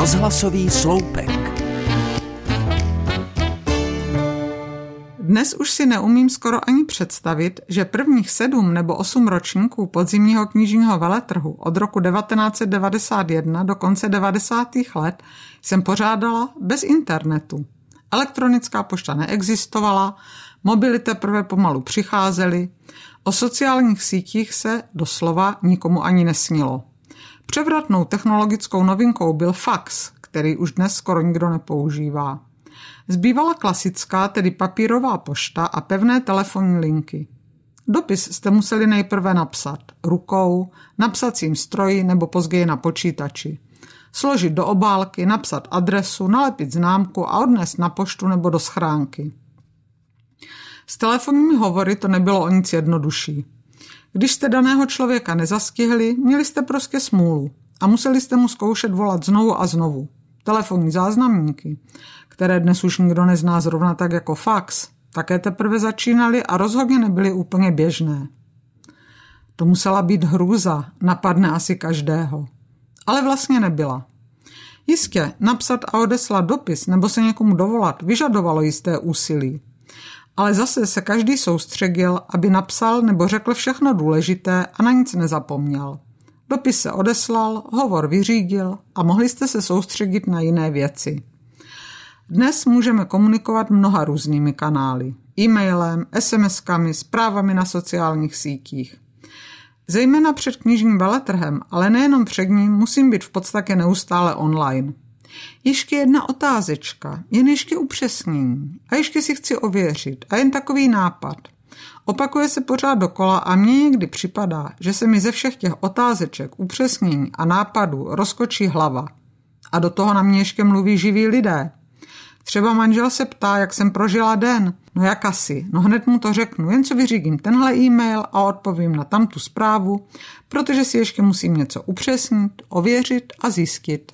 Rozhlasový sloupek. Dnes už si neumím skoro ani představit, že prvních sedm nebo osm ročníků podzimního knižního veletrhu od roku 1991 do konce 90. let jsem pořádala bez internetu. Elektronická pošta neexistovala, mobily teprve pomalu přicházely, o sociálních sítích se doslova nikomu ani nesnilo. Převratnou technologickou novinkou byl fax, který už dnes skoro nikdo nepoužívá. Zbývala klasická, tedy papírová pošta a pevné telefonní linky. Dopis jste museli nejprve napsat rukou, na psacím stroji nebo později na počítači. Složit do obálky, napsat adresu, nalepit známku a odnést na poštu nebo do schránky. S telefonními hovory to nebylo o nic jednodušší. Když jste daného člověka nezastihli, měli jste prostě smůlu a museli jste mu zkoušet volat znovu a znovu. Telefonní záznamníky, které dnes už nikdo nezná zrovna tak jako fax, také teprve začínaly a rozhodně nebyly úplně běžné. To musela být hrůza, napadne asi každého. Ale vlastně nebyla. Jistě, napsat a odeslat dopis nebo se někomu dovolat vyžadovalo jisté úsilí. Ale zase se každý soustředil, aby napsal nebo řekl všechno důležité a na nic nezapomněl. Dopis se odeslal, hovor vyřídil a mohli jste se soustředit na jiné věci. Dnes můžeme komunikovat mnoha různými kanály. E-mailem, SMS-kami, zprávami na sociálních sítích. Zejména před knižním veletrhem, ale nejenom před ním, musím být v podstatě neustále online. Ještě jedna otázečka, jen ještě upřesnění. A ještě si chci ověřit. A jen takový nápad. Opakuje se pořád dokola a mně někdy připadá, že se mi ze všech těch otázeček, upřesnění a nápadů rozkočí hlava. A do toho na mě ještě mluví živí lidé. Třeba manžel se ptá, jak jsem prožila den. No jak asi? No hned mu to řeknu, jen co vyřídím tenhle e-mail a odpovím na tamtu zprávu, protože si ještě musím něco upřesnit, ověřit a zjistit.